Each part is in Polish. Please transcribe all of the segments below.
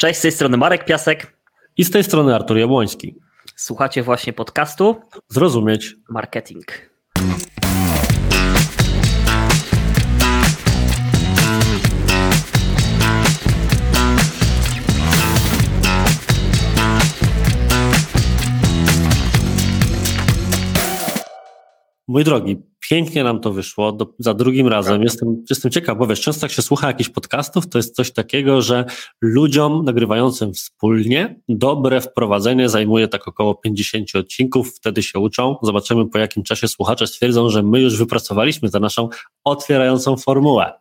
Cześć, z tej strony Marek Piasek. I z tej strony Artur Jabłoński. Słuchacie właśnie podcastu Zrozumieć Marketing. Mój drogi, pięknie nam to wyszło. Do, za drugim razem jestem, jestem ciekaw, bo wiesz, często jak się słucha jakichś podcastów, to jest coś takiego, że ludziom nagrywającym wspólnie dobre wprowadzenie zajmuje tak około 50 odcinków, wtedy się uczą. Zobaczymy po jakim czasie słuchacze stwierdzą, że my już wypracowaliśmy tę naszą otwierającą formułę.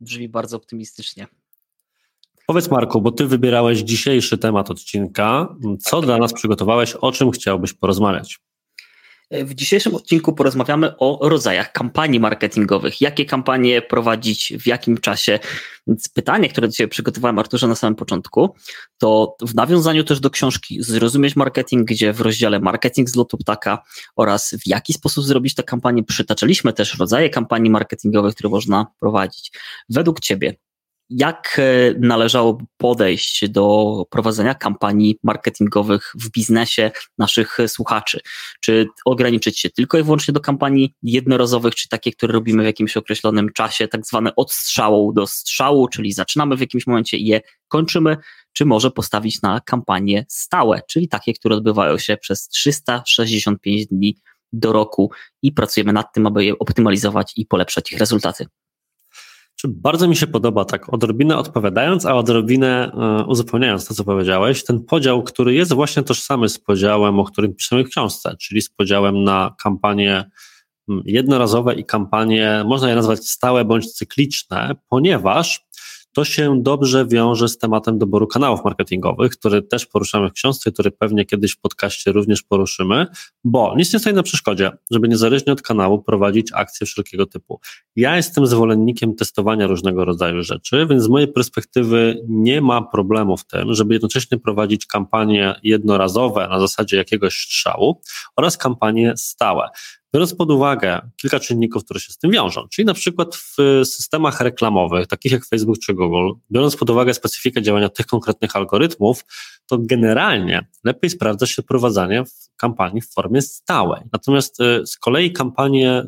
Brzmi bardzo optymistycznie. Powiedz Marku, bo ty wybierałeś dzisiejszy temat odcinka. Co tak. dla nas przygotowałeś, o czym chciałbyś porozmawiać? W dzisiejszym odcinku porozmawiamy o rodzajach kampanii marketingowych. Jakie kampanie prowadzić, w jakim czasie. Więc pytanie, które dzisiaj przygotowałem Arturze na samym początku, to w nawiązaniu też do książki Zrozumieć Marketing, gdzie w rozdziale Marketing z lotu ptaka oraz w jaki sposób zrobić tę kampanię przytaczaliśmy też rodzaje kampanii marketingowych, które można prowadzić. Według Ciebie, jak e, należałoby podejść do prowadzenia kampanii marketingowych w biznesie naszych słuchaczy? Czy ograniczyć się tylko i wyłącznie do kampanii jednorazowych, czy takie, które robimy w jakimś określonym czasie, tak zwane od strzału do strzału, czyli zaczynamy w jakimś momencie i je kończymy, czy może postawić na kampanie stałe, czyli takie, które odbywają się przez 365 dni do roku i pracujemy nad tym, aby je optymalizować i polepszać ich rezultaty. Bardzo mi się podoba, tak odrobinę odpowiadając, a odrobinę e, uzupełniając to, co powiedziałeś, ten podział, który jest właśnie tożsamy z podziałem, o którym piszemy w książce, czyli z podziałem na kampanie mm, jednorazowe i kampanie, można je nazwać stałe bądź cykliczne, ponieważ to się dobrze wiąże z tematem doboru kanałów marketingowych, który też poruszamy w książce, który pewnie kiedyś w podcaście również poruszymy, bo nic nie stoi na przeszkodzie, żeby niezależnie od kanału prowadzić akcje wszelkiego typu. Ja jestem zwolennikiem testowania różnego rodzaju rzeczy, więc z mojej perspektywy nie ma problemu w tym, żeby jednocześnie prowadzić kampanie jednorazowe na zasadzie jakiegoś strzału oraz kampanie stałe. Biorąc pod uwagę kilka czynników, które się z tym wiążą, czyli na przykład w systemach reklamowych, takich jak Facebook czy Google, biorąc pod uwagę specyfikę działania tych konkretnych algorytmów, to generalnie lepiej sprawdza się prowadzenie kampanii w formie stałej. Natomiast y, z kolei kampanie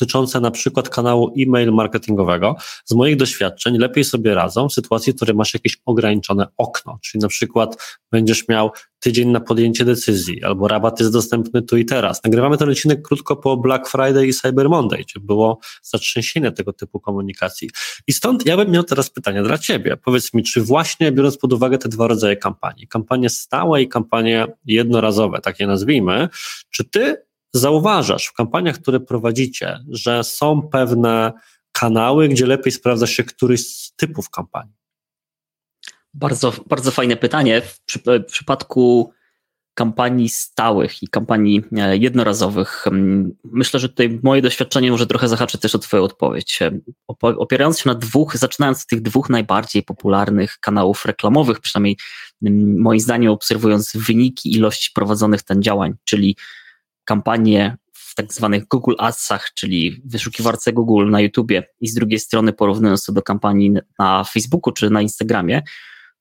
dotyczące na przykład kanału e-mail marketingowego, z moich doświadczeń lepiej sobie radzą w sytuacji, w której masz jakieś ograniczone okno, czyli na przykład będziesz miał tydzień na podjęcie decyzji, albo rabat jest dostępny tu i teraz. Nagrywamy ten odcinek krótko po Black Friday i Cyber Monday, gdzie było zatrzęsienie tego typu komunikacji. I stąd ja bym miał teraz pytanie dla Ciebie. Powiedz mi, czy właśnie biorąc pod uwagę te dwa rodzaje kampanii, kampanie stałe i kampanie jednorazowe, tak je nazwijmy, czy Ty zauważasz w kampaniach, które prowadzicie, że są pewne kanały, gdzie lepiej sprawdza się któryś z typów kampanii? Bardzo, bardzo fajne pytanie. W, przy, w przypadku kampanii stałych i kampanii e, jednorazowych, myślę, że tutaj moje doświadczenie może trochę zahaczy też o Twoją odpowiedź. E, opierając się na dwóch, zaczynając od tych dwóch najbardziej popularnych kanałów reklamowych, przynajmniej moim zdaniem obserwując wyniki ilości prowadzonych ten działań, czyli kampanie w tak zwanych Google Adsach, czyli wyszukiwarce Google na YouTubie i z drugiej strony porównując to do kampanii na Facebooku czy na Instagramie,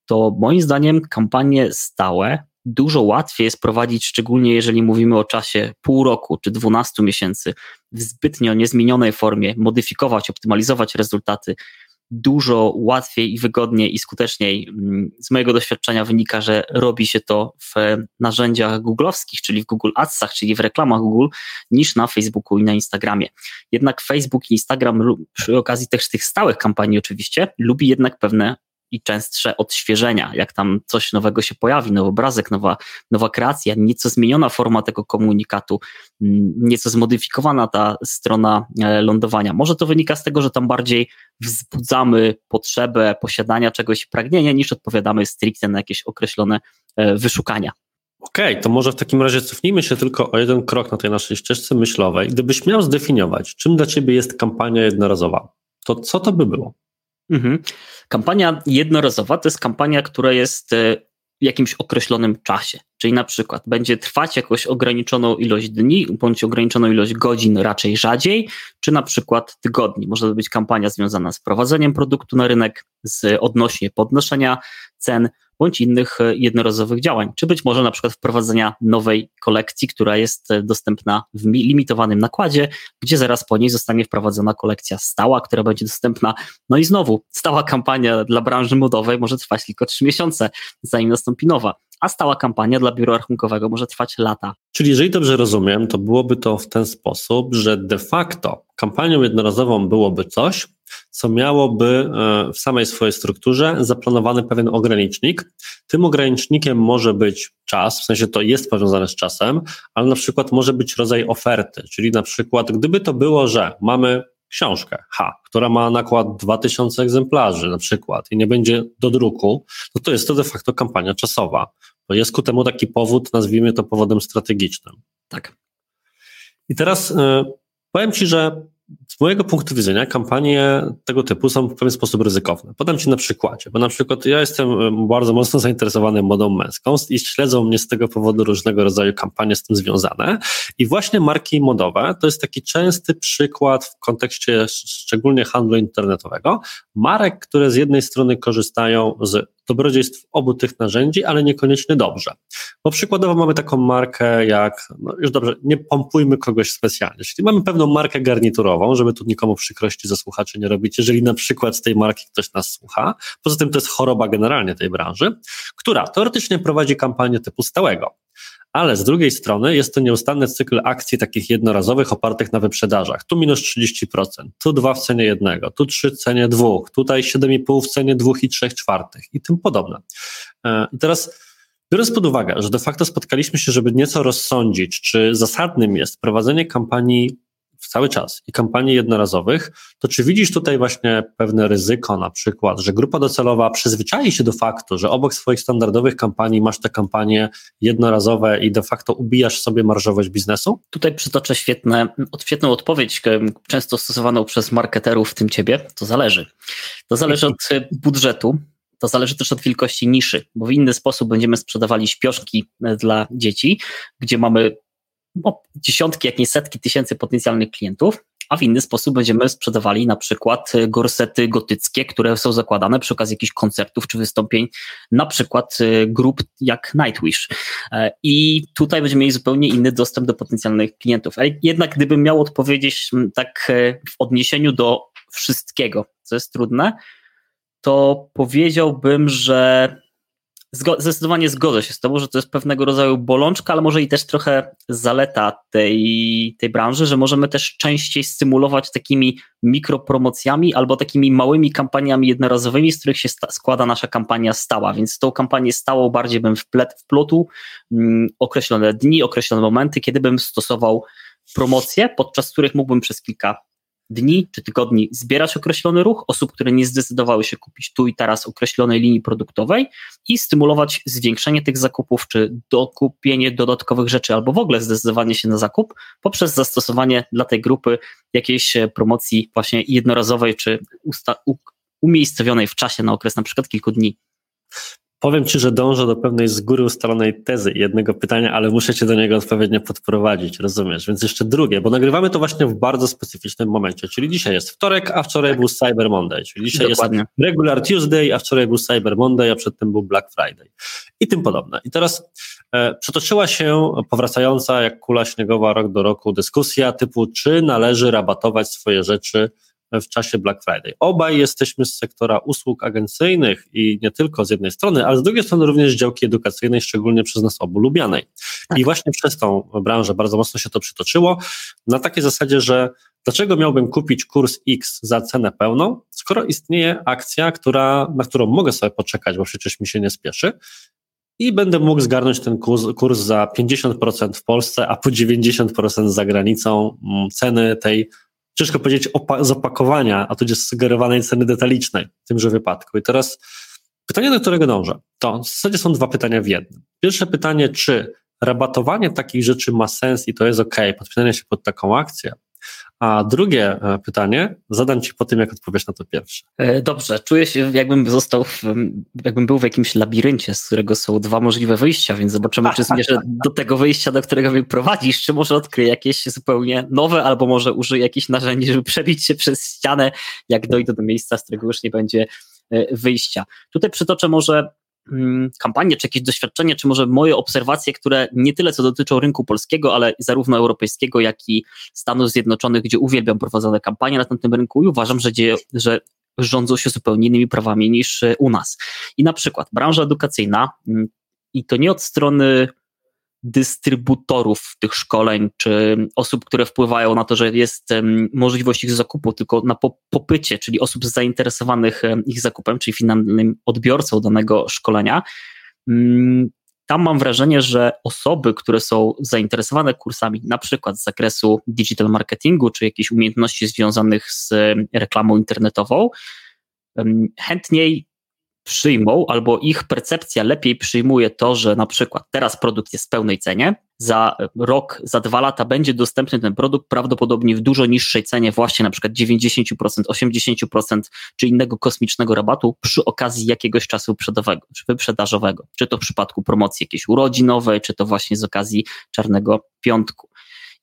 to moim zdaniem kampanie stałe dużo łatwiej jest prowadzić, szczególnie jeżeli mówimy o czasie pół roku czy 12 miesięcy, w zbytnio niezmienionej formie, modyfikować, optymalizować rezultaty, dużo łatwiej i wygodniej i skuteczniej. Mm, z mojego doświadczenia wynika, że robi się to w narzędziach googlowskich, czyli w Google Adsach, czyli w reklamach Google, niż na Facebooku i na Instagramie. Jednak Facebook i Instagram przy okazji też tych stałych kampanii oczywiście lubi jednak pewne i częstsze odświeżenia, jak tam coś nowego się pojawi, nowy obrazek, nowa, nowa kreacja, nieco zmieniona forma tego komunikatu, mm, nieco zmodyfikowana ta strona e, lądowania. Może to wynika z tego, że tam bardziej wzbudzamy potrzebę posiadania czegoś, pragnienia, niż odpowiadamy stricte na jakieś określone e, wyszukania. Okej, okay, to może w takim razie cofnijmy się tylko o jeden krok na tej naszej ścieżce myślowej. Gdybyś miał zdefiniować, czym dla Ciebie jest kampania jednorazowa, to co to by było? Mhm. Kampania jednorazowa to jest kampania, która jest e, w jakimś określonym czasie. Czyli na przykład będzie trwać jakąś ograniczoną ilość dni, bądź ograniczoną ilość godzin raczej rzadziej, czy na przykład tygodni. Może to być kampania związana z prowadzeniem produktu na rynek, z odnośnie podnoszenia cen, bądź innych e, jednorazowych działań, czy być może na przykład wprowadzenia nowej kolekcji, która jest e, dostępna w limitowanym nakładzie, gdzie zaraz po niej zostanie wprowadzona kolekcja stała, która będzie dostępna. No i znowu, stała kampania dla branży modowej może trwać tylko trzy miesiące, zanim nastąpi nowa a stała kampania dla biura rachunkowego może trwać lata. Czyli jeżeli dobrze rozumiem, to byłoby to w ten sposób, że de facto kampanią jednorazową byłoby coś, co miałoby e, w samej swojej strukturze zaplanowany pewien ogranicznik. Tym ogranicznikiem może być czas, w sensie to jest powiązane z czasem, ale na przykład może być rodzaj oferty, czyli na przykład gdyby to było, że mamy książkę H, która ma nakład 2000 egzemplarzy na przykład i nie będzie do druku, no to jest to de facto kampania czasowa. Bo jest ku temu taki powód, nazwijmy to powodem strategicznym. Tak. I teraz y, powiem Ci, że z mojego punktu widzenia kampanie tego typu są w pewien sposób ryzykowne. Podam Ci na przykładzie, bo na przykład ja jestem bardzo mocno zainteresowany modą męską i śledzą mnie z tego powodu różnego rodzaju kampanie z tym związane i właśnie marki modowe to jest taki częsty przykład w kontekście szczególnie handlu internetowego, marek, które z jednej strony korzystają z dobrodziejstw obu tych narzędzi, ale niekoniecznie dobrze. Bo przykładowo mamy taką markę jak, no już dobrze, nie pompujmy kogoś specjalnie, czyli mamy pewną markę garniturową, żeby tu nikomu przykrości za słuchaczy nie robić, jeżeli na przykład z tej marki ktoś nas słucha. Poza tym to jest choroba generalnie tej branży, która teoretycznie prowadzi kampanię typu stałego ale z drugiej strony jest to nieustanny cykl akcji takich jednorazowych opartych na wyprzedażach. Tu minus 30%, tu 2 w cenie jednego, tu 3 w cenie dwóch, tutaj 7,5 w cenie dwóch i trzech czwartych i tym podobne. E, I teraz biorąc pod uwagę, że de facto spotkaliśmy się, żeby nieco rozsądzić, czy zasadnym jest prowadzenie kampanii cały czas i kampanii jednorazowych, to czy widzisz tutaj właśnie pewne ryzyko, na przykład, że grupa docelowa przyzwyczai się do faktu, że obok swoich standardowych kampanii masz te kampanie jednorazowe i de facto ubijasz sobie marżowość biznesu? Tutaj przytoczę świetne, świetną odpowiedź, często stosowaną przez marketerów, w tym ciebie. To zależy. To zależy od e, budżetu, to zależy też od wielkości niszy, bo w inny sposób będziemy sprzedawali śpioszki e, dla dzieci, gdzie mamy no, dziesiątki, jak nie setki tysięcy potencjalnych klientów, a w inny sposób będziemy sprzedawali na przykład y, gorsety gotyckie, które są zakładane przy okazji jakichś koncertów czy wystąpień, na przykład y, grup jak Nightwish. E, I tutaj będziemy mieli zupełnie inny dostęp do potencjalnych klientów. Ale jednak gdybym miał odpowiedzieć tak e, w odniesieniu do wszystkiego, co jest trudne, to powiedziałbym, że zdecydowanie zgodzę się z Tobą, że to jest pewnego rodzaju bolączka, ale może i też trochę zaleta tej, tej branży, że możemy też częściej stymulować takimi mikropromocjami albo takimi małymi kampaniami jednorazowymi, z których się składa nasza kampania stała. Więc tą kampanię stałą bardziej bym wplet, wplotł mm, określone dni, określone momenty, kiedy bym stosował promocje, podczas których mógłbym przez kilka dni czy tygodni zbierać określony ruch osób, które nie zdecydowały się kupić tu i teraz określonej linii produktowej i stymulować zwiększenie tych zakupów, czy dokupienie dodatkowych rzeczy, albo w ogóle zdecydowanie się na zakup poprzez zastosowanie dla tej grupy jakiejś e, promocji właśnie jednorazowej, czy umiejscowionej w czasie na okres na przykład kilku dni. Powiem Ci, że dążę do pewnej z góry ustalonej tezy jednego pytania, ale muszę Cię do niego odpowiednio podprowadzić, rozumiesz? Więc jeszcze drugie, bo nagrywamy to właśnie w bardzo specyficznym momencie, czyli dzisiaj jest wtorek, a wczoraj tak. był Cyber Monday, czyli dzisiaj Dokładnie. jest Regular Tuesday, a wczoraj był Cyber Monday, a przedtem był Black Friday i tym podobne. I teraz e, przetoczyła się powracająca jak kula śniegowa rok do roku dyskusja typu, czy należy rabatować swoje rzeczy w czasie Black Friday. Obaj jesteśmy z sektora usług agencyjnych i nie tylko z jednej strony, ale z drugiej strony również z działki edukacyjnej, szczególnie przez nas obu lubianej. Tak. I właśnie przez tą branżę bardzo mocno się to przytoczyło, na takiej zasadzie, że dlaczego miałbym kupić kurs X za cenę pełną, skoro istnieje akcja, która, na którą mogę sobie poczekać, bo przecież mi się nie spieszy, i będę mógł zgarnąć ten kurs, kurs za 50% w Polsce, a po 90% za granicą mm, ceny tej ciężko powiedzieć z opakowania, a tudzież sugerowanej ceny detalicznej w tymże wypadku. I teraz pytanie, do którego dążę, to w zasadzie są dwa pytania w jednym. Pierwsze pytanie, czy rabatowanie takich rzeczy ma sens i to jest ok, podpinanie się pod taką akcję, a drugie e, pytanie zadam Ci po tym, jak odpowiesz na to pierwsze. E, dobrze, czuję się jakbym został, w, jakbym był w jakimś labiryncie, z którego są dwa możliwe wyjścia, więc zobaczymy, czy zmierzę do tego wyjścia, do którego mnie prowadzisz, czy może odkryję jakieś zupełnie nowe, albo może użyję jakichś narzędzi, żeby przebić się przez ścianę, jak dojdę do miejsca, z którego już nie będzie e, wyjścia. Tutaj przytoczę może mm, kampanie, czy jakieś doświadczenie, czy może moje obserwacje, które nie tyle co dotyczą rynku polskiego, ale zarówno europejskiego, jak i Stanów Zjednoczonych, gdzie uwielbiam prowadzone kampanie na tym rynku i uważam, że, dzieje, że rządzą się zupełnie innymi prawami niż e, u nas. I na przykład branża edukacyjna, mm, i to nie od strony dystrybutorów tych szkoleń, czy osób, które wpływają na to, że jest możliwość ich zakupu, tylko na popycie, czyli osób zainteresowanych ich zakupem, czyli finalnym odbiorcą danego szkolenia. Mm, tam mam wrażenie, że osoby, które są zainteresowane kursami, na przykład z zakresu digital marketingu, czy jakichś umiejętności związanych z reklamą internetową, chętniej przyjmą, albo ich percepcja lepiej przyjmuje to, że na przykład teraz produkt jest w pełnej cenie, za rok, za dwa lata będzie dostępny ten produkt prawdopodobnie w dużo niższej cenie, właśnie na przykład 90%, 80% czy innego kosmicznego rabatu przy okazji jakiegoś czasu wyprzedażowego. Czy to w przypadku promocji jakiejś urodzinowej, czy to właśnie z okazji Czarnego Piątku.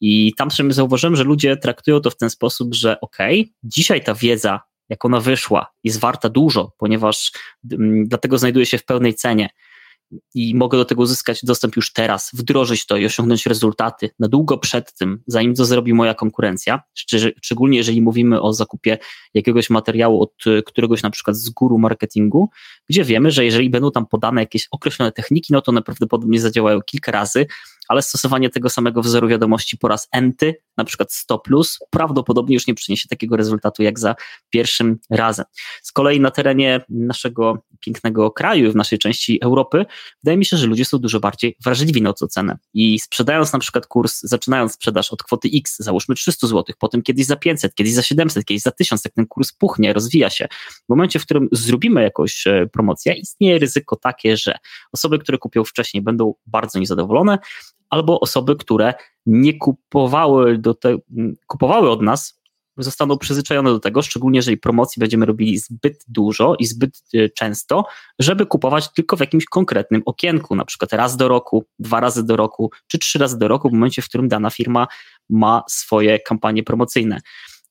I tam sobie zauważyłem, że ludzie traktują to w ten sposób, że ok, dzisiaj ta wiedza jak ona wyszła, jest warta dużo, ponieważ m, dlatego znajduje się w pełnej cenie i mogę do tego uzyskać dostęp już teraz, wdrożyć to i osiągnąć rezultaty na długo przed tym, zanim to zrobi moja konkurencja, szczególnie jeżeli mówimy o zakupie jakiegoś materiału od któregoś na przykład z guru marketingu, gdzie wiemy, że jeżeli będą tam podane jakieś określone techniki, no to one prawdopodobnie zadziałają kilka razy, ale stosowanie tego samego wzoru wiadomości po raz enty, na przykład 100 plus, prawdopodobnie już nie przyniesie takiego rezultatu jak za pierwszym razem. Z kolei na terenie naszego pięknego kraju, w naszej części Europy, wydaje mi się, że ludzie są dużo bardziej wrażliwi na tą cenę i sprzedając na przykład kurs, zaczynając sprzedaż od kwoty X, załóżmy 300 zł, potem kiedyś za 500, kiedyś za 700, kiedyś za 1000, jak ten kurs puchnie, rozwija się. W momencie, w którym zrobimy jakąś e, promocję, istnieje ryzyko takie, że osoby, które kupią wcześniej będą bardzo niezadowolone, albo osoby, które nie kupowały, do te, kupowały od nas, zostaną przyzwyczajone do tego, szczególnie jeżeli promocji będziemy robili zbyt dużo i zbyt e, często, żeby kupować tylko w jakimś konkretnym okienku, na przykład raz do roku, dwa razy do roku, czy trzy razy do roku, w momencie, w którym dana firma ma swoje kampanie promocyjne.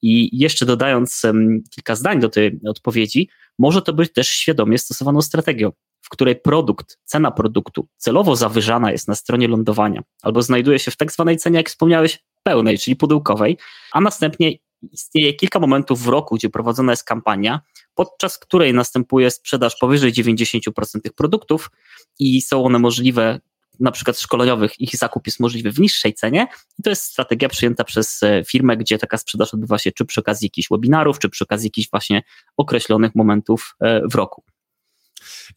I jeszcze dodając kilka zdań do tej odpowiedzi, może to być też świadomie stosowaną strategią której produkt, cena produktu celowo zawyżana jest na stronie lądowania albo znajduje się w tak zwanej cenie, jak wspomniałeś, pełnej, czyli pudełkowej, a następnie istnieje kilka momentów w roku, gdzie prowadzona jest kampania, podczas której następuje sprzedaż powyżej 90% tych produktów i są one możliwe na przykład szkoleniowych, ich zakup jest możliwy w niższej cenie i to jest strategia przyjęta przez e, firmę, gdzie taka sprzedaż odbywa się czy przy okazji jakichś webinarów, czy przy okazji jakichś właśnie określonych momentów e, w roku.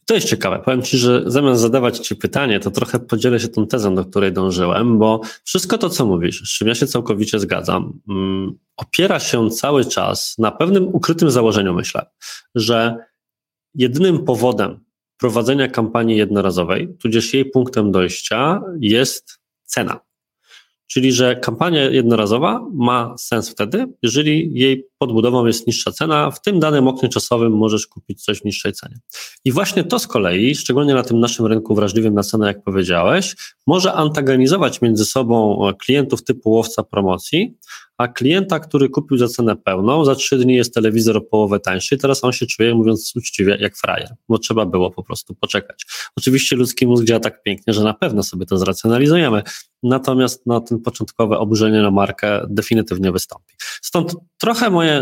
To jest ciekawe. Powiem Ci, że zamiast zadawać Ci pytanie, to trochę podzielę się tą tezą, do której dążyłem, bo wszystko to, co mówisz, z czym ja się całkowicie zgadzam, um, opiera się cały czas na pewnym ukrytym założeniu, myślę, że jedynym powodem prowadzenia kampanii jednorazowej, tudzież jej punktem dojścia jest cena. Czyli, że kampania jednorazowa ma sens wtedy, jeżeli jej podbudową jest niższa cena, w tym danym oknie czasowym możesz kupić coś w niższej cenie. I właśnie to z kolei, szczególnie na tym naszym rynku wrażliwym na cenę, jak powiedziałeś, może antagonizować między sobą klientów typu łowca promocji, a klienta, który kupił za cenę pełną, za trzy dni jest telewizor o połowę tańszy i teraz on się czuje, mówiąc uczciwie, jak frajer, bo trzeba było po prostu poczekać. Oczywiście ludzki mózg działa tak pięknie, że na pewno sobie to zracjonalizujemy, natomiast no, ten początkowe oburzenie na markę definitywnie wystąpi. Stąd trochę moje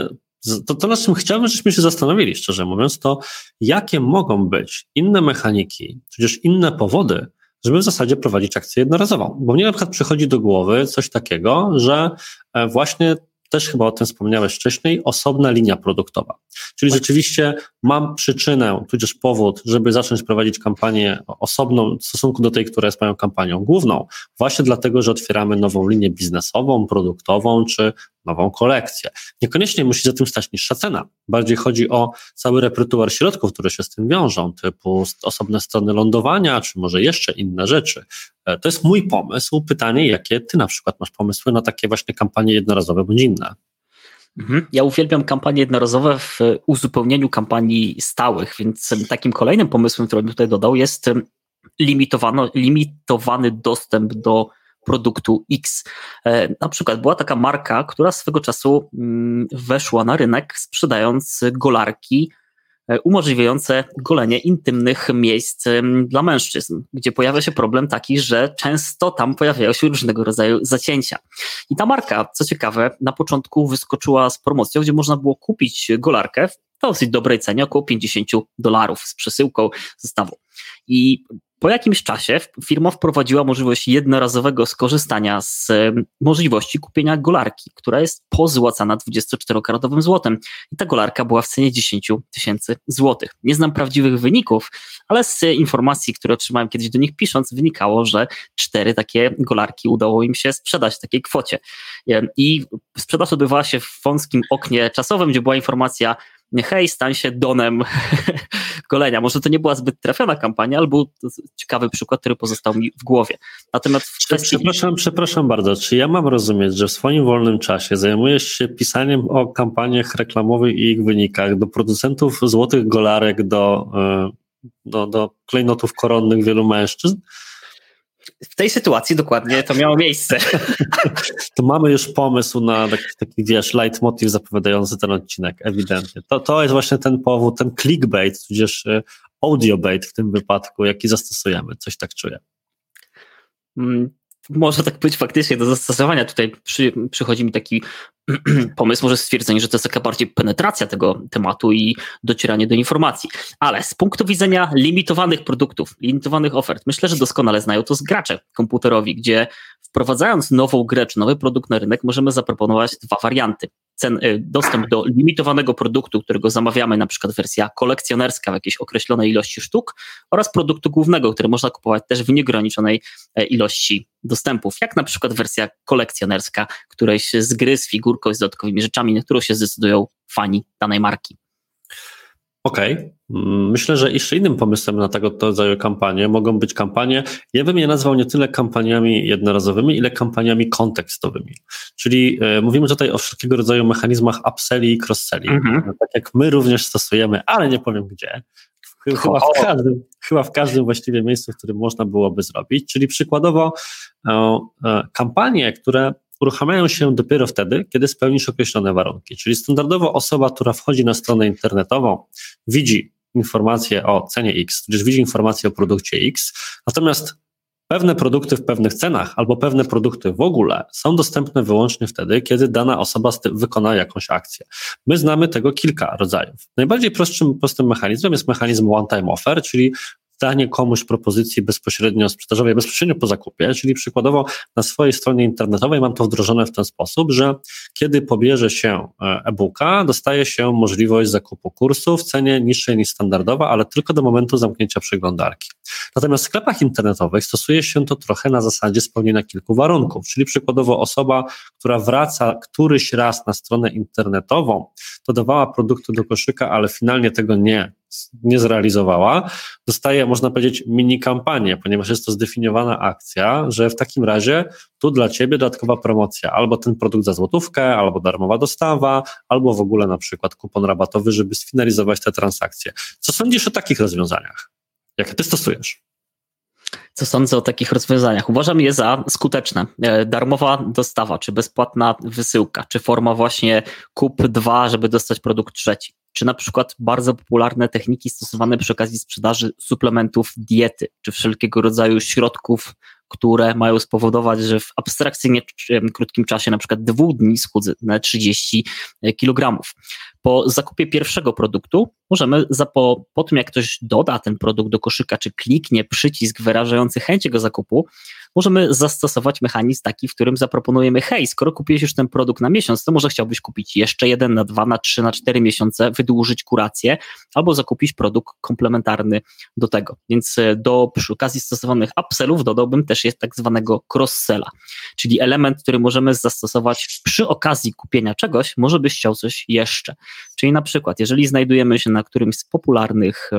to, to, na czym chciałbym, żebyśmy się zastanowili, szczerze mówiąc, to jakie mogą być inne mechaniki, tudzież inne powody, żeby w zasadzie prowadzić akcję jednorazową. Bo mnie na przykład przychodzi do głowy coś takiego, że e, właśnie też chyba o tym wspomniałeś wcześniej, osobna linia produktowa. Czyli tak. rzeczywiście mam przyczynę, tudzież powód, żeby zacząć prowadzić kampanię osobną w stosunku do tej, która jest moją kampanią główną, właśnie dlatego, że otwieramy nową linię biznesową, produktową, czy nową kolekcję. Niekoniecznie musi za tym stać niższa cena. Bardziej chodzi o cały repertuar środków, które się z tym wiążą, typu osobne strony lądowania, czy może jeszcze inne rzeczy. E, to jest mój pomysł. Pytanie, jakie ty na przykład masz pomysły na takie właśnie kampanie jednorazowe bądź inne? Mhm. Ja uwielbiam kampanie jednorazowe w uzupełnieniu kampanii stałych, więc takim kolejnym pomysłem, który bym tutaj dodał, jest limitowany dostęp do produktu X. E, na przykład była taka marka, która swego czasu mm, weszła na rynek sprzedając golarki umożliwiające golenie intymnych miejsc dla mężczyzn, gdzie pojawia się problem taki, że często tam pojawiają się różnego rodzaju zacięcia. I ta marka, co ciekawe, na początku wyskoczyła z promocją, gdzie można było kupić golarkę w dosyć dobrej cenie, około 50 dolarów z przesyłką zestawu. I po jakimś czasie firma wprowadziła możliwość jednorazowego skorzystania z możliwości kupienia golarki, która jest pozłacana 24-karatowym złotem. I ta golarka była w cenie 10 tysięcy złotych. Nie znam prawdziwych wyników, ale z informacji, które otrzymałem kiedyś do nich pisząc, wynikało, że cztery takie golarki udało im się sprzedać w takiej kwocie. I sprzedaż odbywała się w wąskim oknie czasowym, gdzie była informacja, hej, stań się donem golenia. Może to nie była zbyt trafiona kampania, ale był ciekawy przykład, który pozostał mi w głowie. Natomiast w kwestii... Przepraszam, przepraszam bardzo, czy ja mam rozumieć, że w swoim wolnym czasie zajmujesz się pisaniem o kampaniach reklamowych i ich wynikach do producentów złotych golarek, do, e, do, do klejnotów koronnych wielu mężczyzn? W tej sytuacji dokładnie to miało miejsce. To mamy już pomysł na taki, taki wiesz, leitmotiv zapowiadający ten odcinek, ewidentnie. To, to jest właśnie ten powód, ten clickbait, tudzież e, audiobait w tym wypadku, jaki zastosujemy, coś tak czuję. Mm, może tak być faktycznie do zastosowania. Tutaj przy, przychodzi mi taki pomysł, może stwierdzenie, że to jest taka bardziej penetracja tego tematu i docieranie do informacji. Ale z punktu widzenia limitowanych produktów, limitowanych ofert, myślę, że doskonale znają to z gracze komputerowi, gdzie wprowadzając nową grę czy nowy produkt na rynek, możemy zaproponować dwa warianty cen, y, dostęp do limitowanego produktu, którego zamawiamy, na przykład wersja kolekcjonerska w jakiejś określonej ilości sztuk oraz produktu głównego, który można kupować też w nieograniczonej e, ilości dostępów, jak na przykład wersja kolekcjonerska którejś z gry z figurką i z dodatkowymi rzeczami, na którą się zdecydują fani danej marki. Okej. Okay. Mm, myślę, że jeszcze innym pomysłem na tego rodzaju kampanie mogą być kampanie, ja bym je nazwał nie tyle kampaniami jednorazowymi, ile kampaniami kontekstowymi. Czyli e, mówimy tutaj o wszelkiego rodzaju mechanizmach upselli i cross-selli, mhm. tak jak my również stosujemy, ale nie powiem gdzie. Chyba w, każdym, chyba w każdym właściwie miejscu, w którym można byłoby zrobić. Czyli przykładowo e, e, kampanie, które uruchamiają się dopiero wtedy, kiedy spełnisz określone warunki. Czyli standardowo osoba, która wchodzi na stronę internetową, widzi informację o cenie X, tudzież widzi informację o produkcie X, natomiast pewne produkty w pewnych cenach albo pewne produkty w ogóle są dostępne wyłącznie wtedy, kiedy dana osoba wykona jakąś akcję. My znamy tego kilka rodzajów. Najbardziej prostym, prostym mechanizmem jest mechanizm one-time offer, czyli danie komuś propozycji bezpośrednio sprzedażowej, bezpośrednio po zakupie, czyli przykładowo na swojej stronie internetowej mam to wdrożone w ten sposób, że kiedy pobierze się e, e-booka, dostaje się możliwość zakupu kursu w cenie niższej niż standardowa, ale tylko do momentu zamknięcia przeglądarki. Natomiast w sklepach internetowych stosuje się to trochę na zasadzie spełnienia kilku warunków, czyli przykładowo osoba, która wraca któryś raz na stronę internetową, dodawała produktu do koszyka, ale finalnie tego nie nie zrealizowała, dostaje, można powiedzieć, mini kampanię, ponieważ jest to zdefiniowana akcja, że w takim razie tu dla Ciebie dodatkowa promocja, albo ten produkt za złotówkę, albo darmowa dostawa, albo w ogóle na przykład kupon rabatowy, żeby sfinalizować te transakcje. Co sądzisz o takich rozwiązaniach? Jakie Ty stosujesz? Co sądzę o takich rozwiązaniach? Uważam je za skuteczne. E, darmowa dostawa, czy bezpłatna wysyłka, czy forma właśnie kup dwa, żeby dostać produkt trzeci czy na przykład bardzo popularne techniki stosowane przy okazji sprzedaży suplementów diety, czy wszelkiego rodzaju środków, które mają spowodować, że w abstrakcyjnie krótkim czasie, na przykład dwóch dni, schudzy na 30 kg. Po zakupie pierwszego produktu możemy, za po, po tym jak ktoś doda ten produkt do koszyka, czy kliknie przycisk wyrażający chęć jego zakupu, możemy zastosować mechanizm taki, w którym zaproponujemy, hej, skoro kupiłeś już ten produkt na miesiąc, to może chciałbyś kupić jeszcze jeden na dwa, na trzy, na cztery miesiące, wydłużyć kurację, albo zakupić produkt komplementarny do tego. Więc e, do przy okazji stosowanych upsellów dodałbym też jest tak zwanego cross-sella, czyli element, który możemy zastosować przy okazji kupienia czegoś, może byś chciał coś jeszcze. Czyli na przykład, jeżeli znajdujemy się na którymś z popularnych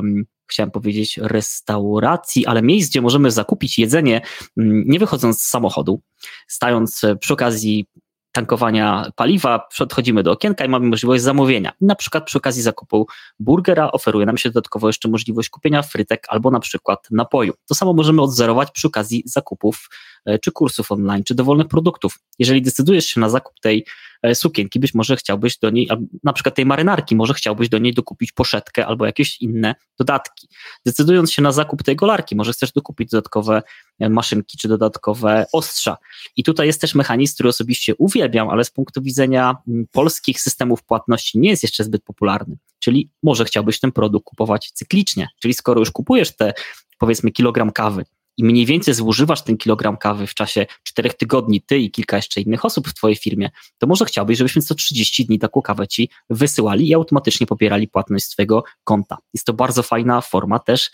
chciałem powiedzieć restauracji, ale miejsc, gdzie możemy zakupić jedzenie, mm, nie wychodząc z samochodu, stając e, przy okazji tankowania paliwa, podchodzimy do okienka i mamy możliwość zamówienia. Na przykład przy okazji zakupu burgera oferuje nam się dodatkowo jeszcze możliwość kupienia frytek albo na przykład napoju. To samo możemy odzorować przy okazji zakupów e, czy kursów online, czy dowolnych produktów. Jeżeli decydujesz się na zakup tej e, sukienki, być może chciałbyś do niej, na przykład tej marynarki, może chciałbyś do niej dokupić poszetkę albo jakieś inne dodatki. Decydując się na zakup tej golarki, może chcesz dokupić dodatkowe e, maszynki czy dodatkowe ostrza. I tutaj jest też mechanizm, który osobiście uwielbiam, ale z punktu widzenia mm, polskich systemów płatności nie jest jeszcze zbyt popularny. Czyli może chciałbyś ten produkt kupować cyklicznie. Czyli skoro już kupujesz te powiedzmy kilogram kawy, i mniej więcej zużywasz ten kilogram kawy w czasie czterech tygodni, ty i kilka jeszcze innych osób w twojej firmie, to może chciałbyś, żebyśmy co 30 dni taką kawę ci wysyłali i automatycznie popierali płatność z twojego konta. Jest to bardzo fajna forma też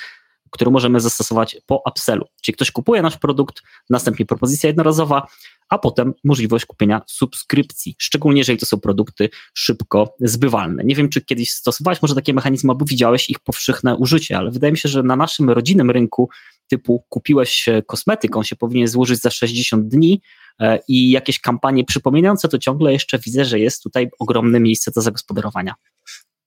którą możemy zastosować po upsellu. Czyli ktoś kupuje nasz produkt, następnie propozycja jednorazowa, a potem możliwość kupienia subskrypcji, szczególnie jeżeli to są produkty szybko zbywalne. Nie wiem, czy kiedyś stosowałeś może takie mechanizmy, albo widziałeś ich powszechne użycie, ale wydaje mi się, że na naszym rodzinnym rynku typu kupiłeś kosmetyk, on się powinien złożyć za 60 dni e, i jakieś kampanie przypominające, to ciągle jeszcze widzę, że jest tutaj ogromne miejsce do zagospodarowania.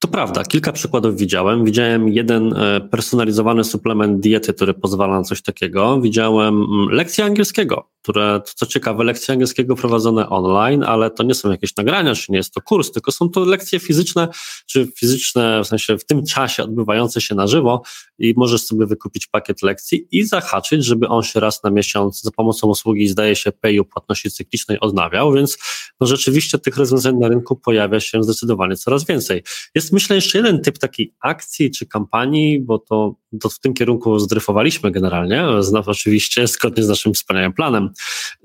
To prawda, kilka przykładów widziałem. Widziałem jeden e, personalizowany suplement diety, który pozwala na coś takiego. Widziałem mm, lekcje angielskiego, które, co ciekawe, lekcje angielskiego prowadzone online, ale to nie są jakieś nagrania, czy nie jest to kurs, tylko są to lekcje fizyczne, czy fizyczne, w sensie w tym czasie odbywające się na żywo i możesz sobie wykupić pakiet lekcji i zahaczyć, żeby on się raz na miesiąc za pomocą usługi, zdaje się, payu płatności cyklicznej odnawiał, więc no rzeczywiście tych rozwiązań na rynku pojawia się zdecydowanie coraz więcej. Jest myślę jeszcze jeden typ takiej akcji czy kampanii, bo to, to w tym kierunku zdryfowaliśmy generalnie, znaczy oczywiście zgodnie z naszym wspaniałym planem,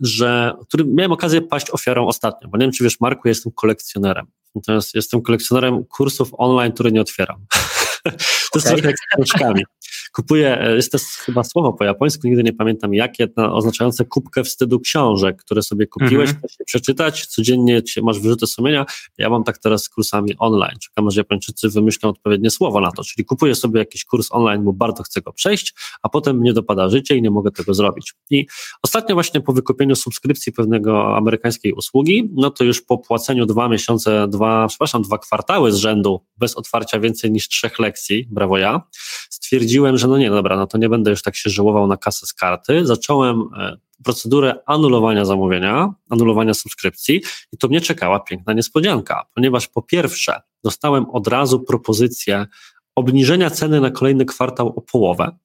że który miałem okazję paść ofiarą ostatnio, bo nie wiem, czy wiesz, Marku, jestem kolekcjonerem. Natomiast jestem kolekcjonerem kursów online, które nie otwieram. to jest trochę jak z książkami kupuję, e, jest to chyba słowo po japońsku, nigdy nie pamiętam jakie, oznaczające kubkę wstydu książek, które sobie kupiłeś, mhm. się przeczytać, codziennie masz wyrzuty sumienia. Ja mam tak teraz z kursami online. Czekam, aż Japończycy wymyślą odpowiednie słowo na to, czyli kupuję sobie jakiś kurs online, bo bardzo chcę go przejść, a potem mnie dopada życie i nie mogę tego zrobić. I ostatnio właśnie po wykupieniu subskrypcji pewnego amerykańskiej usługi, no to już po płaceniu dwa miesiące, dwa, przepraszam, dwa kwartały z rzędu bez otwarcia więcej niż trzech lekcji, brawo ja, stwierdziłem, że no nie, dobra, no to nie będę już tak się żałował na kasę z karty. Zacząłem e, procedurę anulowania zamówienia, anulowania subskrypcji i to mnie czekała piękna niespodzianka, ponieważ po pierwsze dostałem od razu propozycję obniżenia ceny na kolejny kwartał o połowę,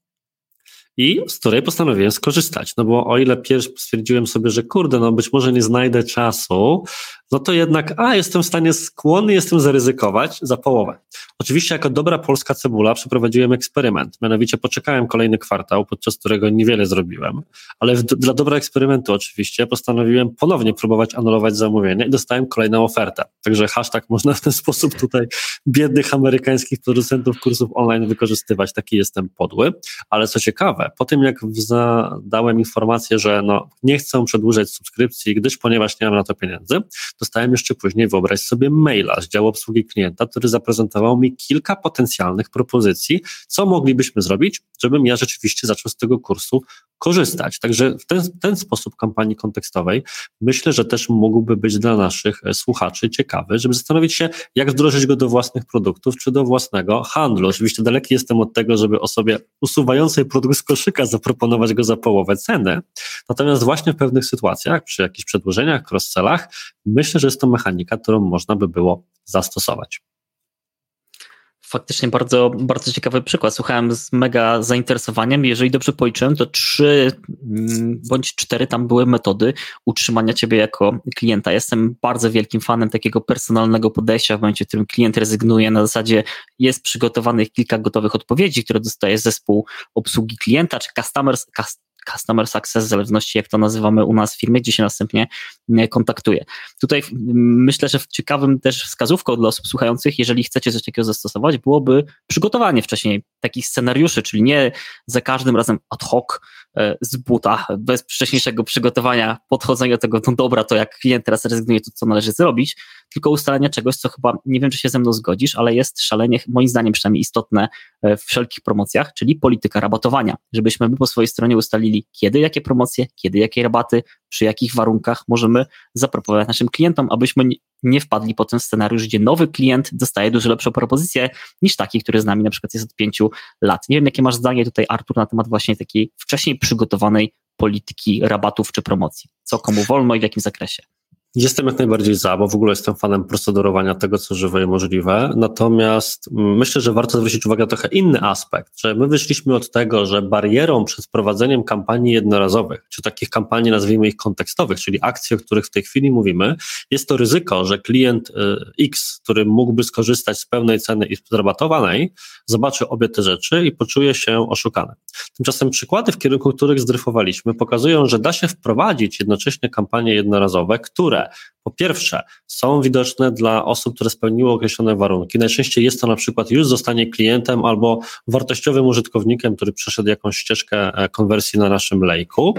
i z której postanowiłem skorzystać. No bo o ile pierwszy stwierdziłem sobie, że kurde, no być może nie znajdę czasu, no to jednak, a jestem w stanie skłonny, jestem zaryzykować za połowę. Oczywiście jako dobra polska cebula przeprowadziłem eksperyment, mianowicie poczekałem kolejny kwartał, podczas którego niewiele zrobiłem, ale w, dla dobra eksperymentu oczywiście postanowiłem ponownie próbować anulować zamówienie i dostałem kolejną ofertę. Także hashtag można w ten sposób tutaj biednych amerykańskich producentów kursów online wykorzystywać. Taki jestem podły, ale co ciekawe, po tym jak dałem informację, że no, nie chcę przedłużać subskrypcji, gdyż ponieważ nie mam na to pieniędzy, dostałem jeszcze później, wyobraź sobie, maila z działu obsługi klienta, który zaprezentował mi kilka potencjalnych propozycji, co moglibyśmy zrobić, żebym ja rzeczywiście zaczął z tego kursu korzystać. Także w ten, ten sposób kampanii kontekstowej myślę, że też mógłby być dla naszych e, słuchaczy ciekawy, żeby zastanowić się, jak wdrożyć go do własnych produktów czy do własnego handlu. Oczywiście daleki jestem od tego, żeby osobie usuwającej produkt koszyka zaproponować go za połowę ceny. Natomiast właśnie w pewnych sytuacjach, przy jakichś przedłużeniach, cross-sellach, myślę, że jest to mechanika, którą można by było zastosować faktycznie bardzo, bardzo ciekawy przykład. Słuchałem z mega zainteresowaniem. Jeżeli dobrze policzyłem, to trzy mm, bądź cztery tam były metody utrzymania ciebie jako klienta. Jestem bardzo wielkim fanem takiego personalnego podejścia w momencie, w którym klient rezygnuje. Na zasadzie jest przygotowanych kilka gotowych odpowiedzi, które dostaje zespół obsługi klienta, czy customers, customer success, w zależności jak to nazywamy u nas w firmie, gdzie się następnie e, kontaktuje. Tutaj myślę, że ciekawym też wskazówką dla osób słuchających, jeżeli chcecie coś takiego zastosować, byłoby przygotowanie wcześniej takich scenariuszy, czyli nie za każdym razem ad hoc e, z buta, bez wcześniejszego przygotowania, podchodzenia do tego, no dobra, to jak klient teraz rezygnuje, to co należy zrobić, tylko ustalenia czegoś, co chyba, nie wiem, czy się ze mną zgodzisz, ale jest szalenie, moim zdaniem przynajmniej istotne e, w wszelkich promocjach, czyli polityka rabatowania, żebyśmy my po swojej stronie ustalili, kiedy jakie promocje, kiedy jakie rabaty, przy jakich warunkach możemy zaproponować naszym klientom, abyśmy nie wpadli po ten scenariusz, gdzie nowy klient dostaje dużo lepszą propozycję niż taki, który z nami na przykład jest od pięciu lat. Nie wiem, jakie masz zdanie tutaj, Artur, na temat właśnie takiej wcześniej przygotowanej polityki rabatów czy promocji. Co komu wolno i w jakim zakresie? Jestem jak najbardziej za, bo w ogóle jestem fanem procedurowania tego, co żywe i możliwe. Natomiast myślę, że warto zwrócić uwagę na trochę inny aspekt, że my wyszliśmy od tego, że barierą przed prowadzeniem kampanii jednorazowych, czy takich kampanii, nazwijmy ich kontekstowych, czyli akcji, o których w tej chwili mówimy, jest to ryzyko, że klient y, X, który mógłby skorzystać z pełnej ceny i zrabatowanej, zobaczy obie te rzeczy i poczuje się oszukany. Tymczasem przykłady, w kierunku których zdryfowaliśmy, pokazują, że da się wprowadzić jednocześnie kampanie jednorazowe, które po pierwsze są widoczne dla osób, które spełniły określone warunki. Najczęściej jest to na przykład już zostanie klientem albo wartościowym użytkownikiem, który przeszedł jakąś ścieżkę e, konwersji na naszym lejku,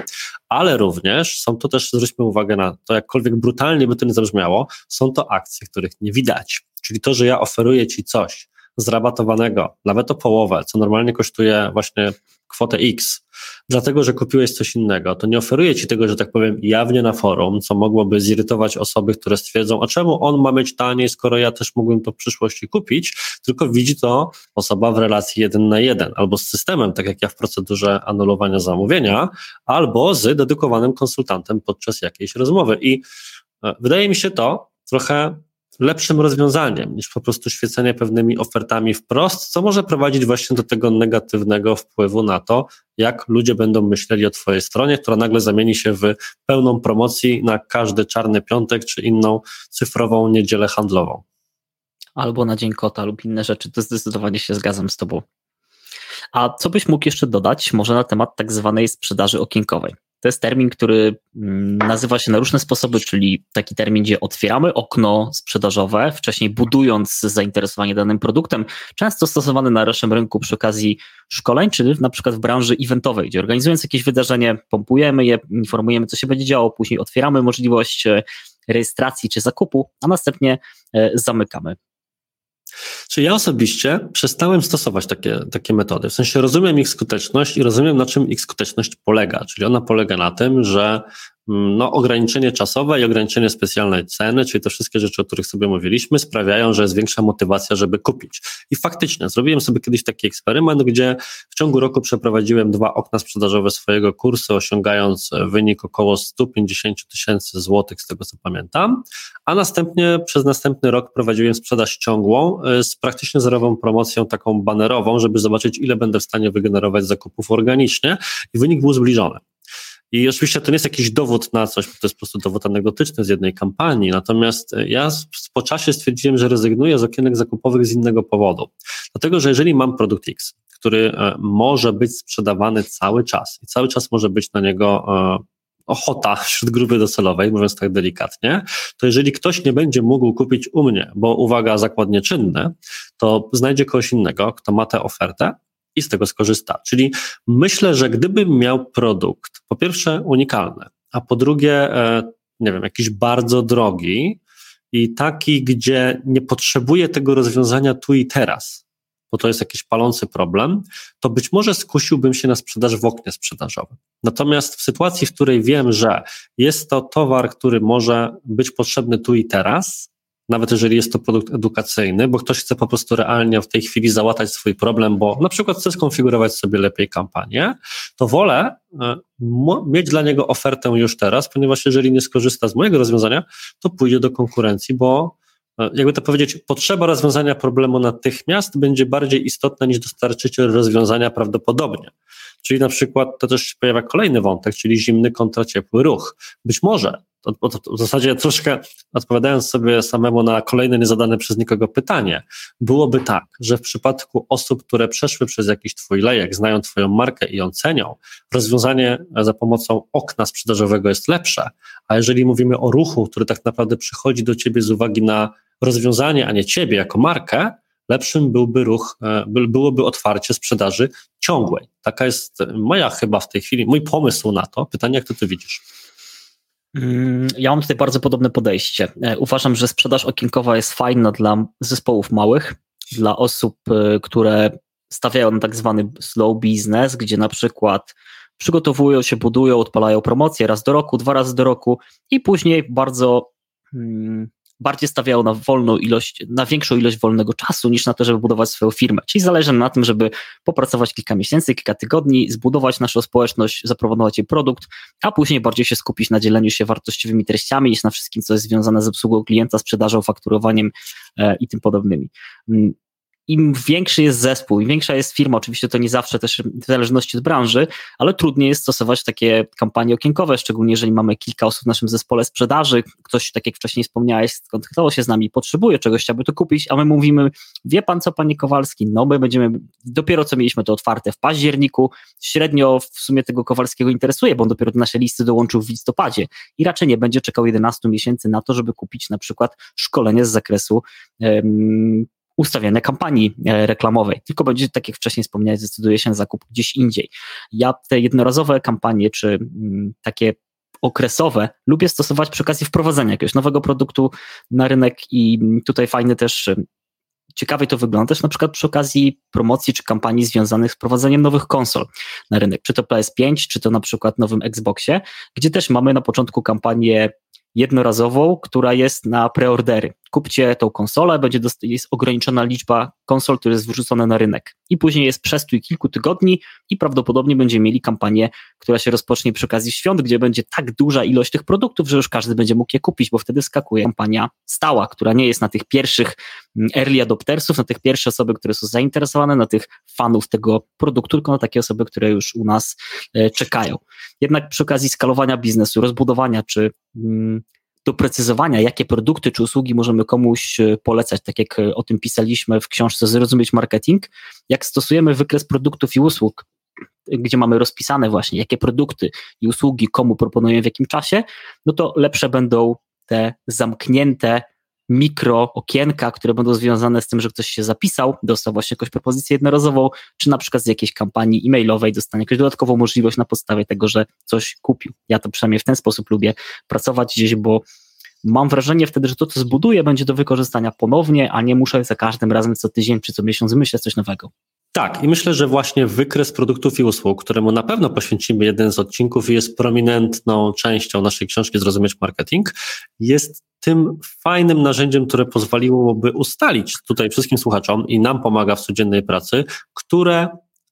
ale również są to też, zwróćmy uwagę na to, jakkolwiek brutalnie by to nie zabrzmiało, są to akcje, których nie widać. Czyli to, że ja oferuję Ci coś zrabatowanego, nawet o połowę, co normalnie kosztuje właśnie kwotę X, dlatego że kupiłeś coś innego, to nie oferuje ci tego, że tak powiem, jawnie na forum, co mogłoby zirytować osoby, które stwierdzą, a czemu on ma mieć taniej, skoro ja też mógłbym to w przyszłości kupić, tylko widzi to osoba w relacji jeden na jeden, albo z systemem, tak jak ja w procedurze anulowania zamówienia, albo z dedykowanym konsultantem podczas jakiejś rozmowy. I e, wydaje mi się to trochę lepszym rozwiązaniem niż po prostu świecenie pewnymi ofertami wprost, co może prowadzić właśnie do tego negatywnego wpływu na to, jak ludzie będą myśleli o Twojej stronie, która nagle zamieni się w pełną promocji na każdy czarny piątek czy inną cyfrową niedzielę handlową. Albo na Dzień Kota lub inne rzeczy, to zdecydowanie się zgadzam z Tobą. A co byś mógł jeszcze dodać, może na temat tak zwanej sprzedaży okienkowej? To jest termin, który mm, nazywa się na różne sposoby, czyli taki termin, gdzie otwieramy okno sprzedażowe, wcześniej budując zainteresowanie danym produktem, często stosowany na naszym rynku przy okazji szkoleń, czy na przykład w branży eventowej, gdzie organizując jakieś wydarzenie, pompujemy je, informujemy, co się będzie działo, później otwieramy możliwość e, rejestracji czy zakupu, a następnie e, zamykamy. Czy ja osobiście przestałem stosować takie, takie metody? W sensie rozumiem ich skuteczność i rozumiem, na czym ich skuteczność polega. Czyli ona polega na tym, że Mm, no, ograniczenie czasowe i ograniczenie specjalnej ceny, czyli te wszystkie rzeczy, o których sobie mówiliśmy, sprawiają, że jest większa motywacja, żeby kupić. I faktycznie, zrobiłem sobie kiedyś taki eksperyment, gdzie w ciągu roku przeprowadziłem dwa okna sprzedażowe swojego kursu, osiągając wynik około 150 tysięcy złotych, z tego co pamiętam, a następnie przez następny rok prowadziłem sprzedaż ciągłą y, praktycznie zerową promocją taką banerową, żeby zobaczyć, ile będę w stanie wygenerować zakupów organicznie i wynik był zbliżony. I oczywiście to nie jest jakiś dowód na coś, to jest po prostu dowód anegdotyczny z jednej kampanii. Natomiast e, ja po czasie stwierdziłem, że rezygnuję z okienek zakupowych z innego powodu. Dlatego, że jeżeli mam produkt X, który e, może być sprzedawany cały czas i cały czas może być na niego e, ochota wśród grupy docelowej, mówiąc tak delikatnie, to jeżeli ktoś nie będzie mógł kupić u mnie, bo uwaga, zakład nieczynny, to znajdzie kogoś innego, kto ma tę ofertę i z tego skorzysta. Czyli myślę, że gdybym miał produkt, po pierwsze unikalny, a po drugie, e, nie wiem, jakiś bardzo drogi i taki, gdzie nie potrzebuję tego rozwiązania tu i teraz, bo to jest jakiś palący problem, to być może skusiłbym się na sprzedaż w oknie sprzedażowym. Natomiast w sytuacji, w której wiem, że jest to towar, który może być potrzebny tu i teraz, nawet jeżeli jest to produkt edukacyjny, bo ktoś chce po prostu realnie w tej chwili załatać swój problem, bo na przykład chce skonfigurować sobie lepiej kampanię, to wolę e, mieć dla niego ofertę już teraz, ponieważ jeżeli nie skorzysta z mojego rozwiązania, to pójdzie do konkurencji, bo jakby to powiedzieć, potrzeba rozwiązania problemu natychmiast będzie bardziej istotna niż dostarczyciel rozwiązania prawdopodobnie. Czyli na przykład to też się pojawia kolejny wątek, czyli zimny kontra ciepły ruch. Być może w zasadzie troszkę odpowiadając sobie samemu na kolejne niezadane przez nikogo pytanie, byłoby tak, że w przypadku osób, które przeszły przez jakiś twój lejek, znają twoją markę i ją cenią, rozwiązanie za pomocą okna sprzedażowego jest lepsze, a jeżeli mówimy o ruchu, który tak naprawdę przychodzi do ciebie z uwagi na rozwiązanie, a nie ciebie jako markę, lepszym byłby ruch, e, byłoby otwarcie sprzedaży ciągłej. Taka jest moja chyba w tej chwili, mój pomysł na to. Pytanie, jak ty to widzisz? Mm, ja mam tutaj bardzo podobne podejście. E, uważam, że sprzedaż okienkowa jest fajna dla zespołów małych, dla osób, e, które stawiają na tak zwany slow business, gdzie na przykład przygotowują się, budują, odpalają promocje raz do roku, dwa razy do roku i później bardzo hmm, bardziej stawiają na wolną ilość, na większą ilość wolnego czasu niż na to, żeby budować swoją firmę. Czyli zależy na tym, żeby popracować kilka miesięcy, kilka tygodni, zbudować naszą społeczność, zaproponować jej produkt, a później bardziej się skupić na dzieleniu się wartościowymi treściami niż na wszystkim, co jest związane z obsługą klienta, sprzedażą, fakturowaniem e, i tym podobnymi. Im większy jest zespół, im większa jest firma, oczywiście to nie zawsze też w zależności od branży, ale trudniej jest stosować takie kampanie okienkowe, szczególnie jeżeli mamy kilka osób w naszym zespole sprzedaży, ktoś, tak jak wcześniej wspomniałeś, skontaktował się z nami, potrzebuje czegoś, chciałby to kupić, a my mówimy, wie pan co, panie Kowalski, no my będziemy, dopiero co mieliśmy to otwarte w październiku, średnio w sumie tego Kowalskiego interesuje, bo on dopiero do naszej listy dołączył w listopadzie i raczej nie będzie czekał 11 miesięcy na to, żeby kupić na przykład szkolenie z zakresu um, ustawiane kampanii e, reklamowej, tylko będzie, tak jak wcześniej wspomniałeś, zdecyduje się na zakup gdzieś indziej. Ja te jednorazowe kampanie, czy mm, takie okresowe lubię stosować przy okazji wprowadzenia jakiegoś nowego produktu na rynek i tutaj fajny też ciekawie to wygląda też na przykład przy okazji promocji czy kampanii związanych z prowadzeniem nowych konsol na rynek, czy to PS5, czy to na przykład nowym Xboxie, gdzie też mamy na początku kampanię jednorazową, która jest na preordery. Kupcie tą konsolę, będzie jest ograniczona liczba konsol, które jest wrzucone na rynek. I później jest przestój kilku tygodni i prawdopodobnie będziemy mieli kampanię, która się rozpocznie przy okazji świąt, gdzie będzie tak duża ilość tych produktów, że już każdy będzie mógł je kupić, bo wtedy skakuje kampania stała, która nie jest na tych pierwszych mm, early adoptersów, na tych pierwsze osoby, które są zainteresowane, na tych fanów tego produktu, tylko na takie osoby, które już u nas e, czekają. Jednak przy okazji skalowania biznesu, rozbudowania czy mm, doprecyzowania, jakie produkty czy usługi możemy komuś e, polecać, tak jak e, o tym pisaliśmy w książce Zrozumieć Marketing, jak stosujemy wykres produktów i usług, gdzie mamy rozpisane właśnie, jakie produkty i usługi komu proponuję w jakim czasie, no to lepsze będą te zamknięte mikro okienka, które będą związane z tym, że ktoś się zapisał, dostał właśnie jakąś propozycję jednorazową, czy na przykład z jakiejś kampanii e-mailowej dostanie jakąś dodatkową możliwość na podstawie tego, że coś kupił. Ja to przynajmniej w ten sposób lubię pracować gdzieś, bo mam wrażenie wtedy, że to, co zbuduję, będzie do wykorzystania ponownie, a nie muszę za każdym razem co tydzień czy co miesiąc myśleć coś nowego. Tak, i myślę, że właśnie wykres produktów i usług, któremu na pewno poświęcimy jeden z odcinków jest prominentną częścią naszej książki Zrozumieć Marketing, jest tym fajnym narzędziem, które pozwoliłoby ustalić tutaj wszystkim słuchaczom i nam pomaga w codziennej pracy, które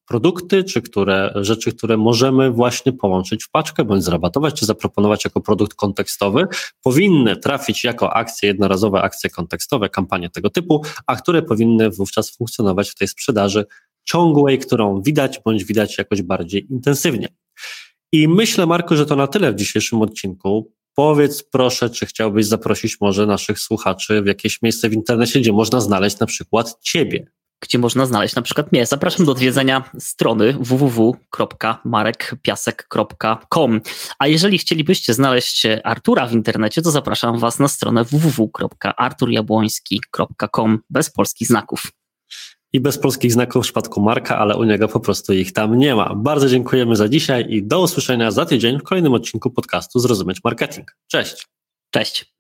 produkty, czy które rzeczy, które możemy właśnie połączyć w paczkę, bądź zrabatować, czy zaproponować jako produkt kontekstowy, powinny trafić jako akcje jednorazowe, akcje kontekstowe, kampanie tego typu, a które powinny wówczas funkcjonować w tej sprzedaży ciągłej, którą widać bądź widać jakoś bardziej intensywnie. I myślę, Marku, że to na tyle w dzisiejszym odcinku. Powiedz proszę, czy chciałbyś zaprosić może naszych słuchaczy w jakieś miejsce w internecie, gdzie można znaleźć na przykład Ciebie? Gdzie można znaleźć na przykład mnie. Zapraszam do odwiedzenia strony www.marekpiasek.com. A jeżeli chcielibyście znaleźć Artura w internecie, to zapraszam Was na stronę www.arturjabłoński.com bez polskich znaków i bez polskich znaków w przypadku Marka, ale u niego po prostu ich tam nie ma. Bardzo dziękujemy za dzisiaj i do usłyszenia za tydzień w kolejnym odcinku podcastu Zrozumieć Marketing. Cześć. Cześć.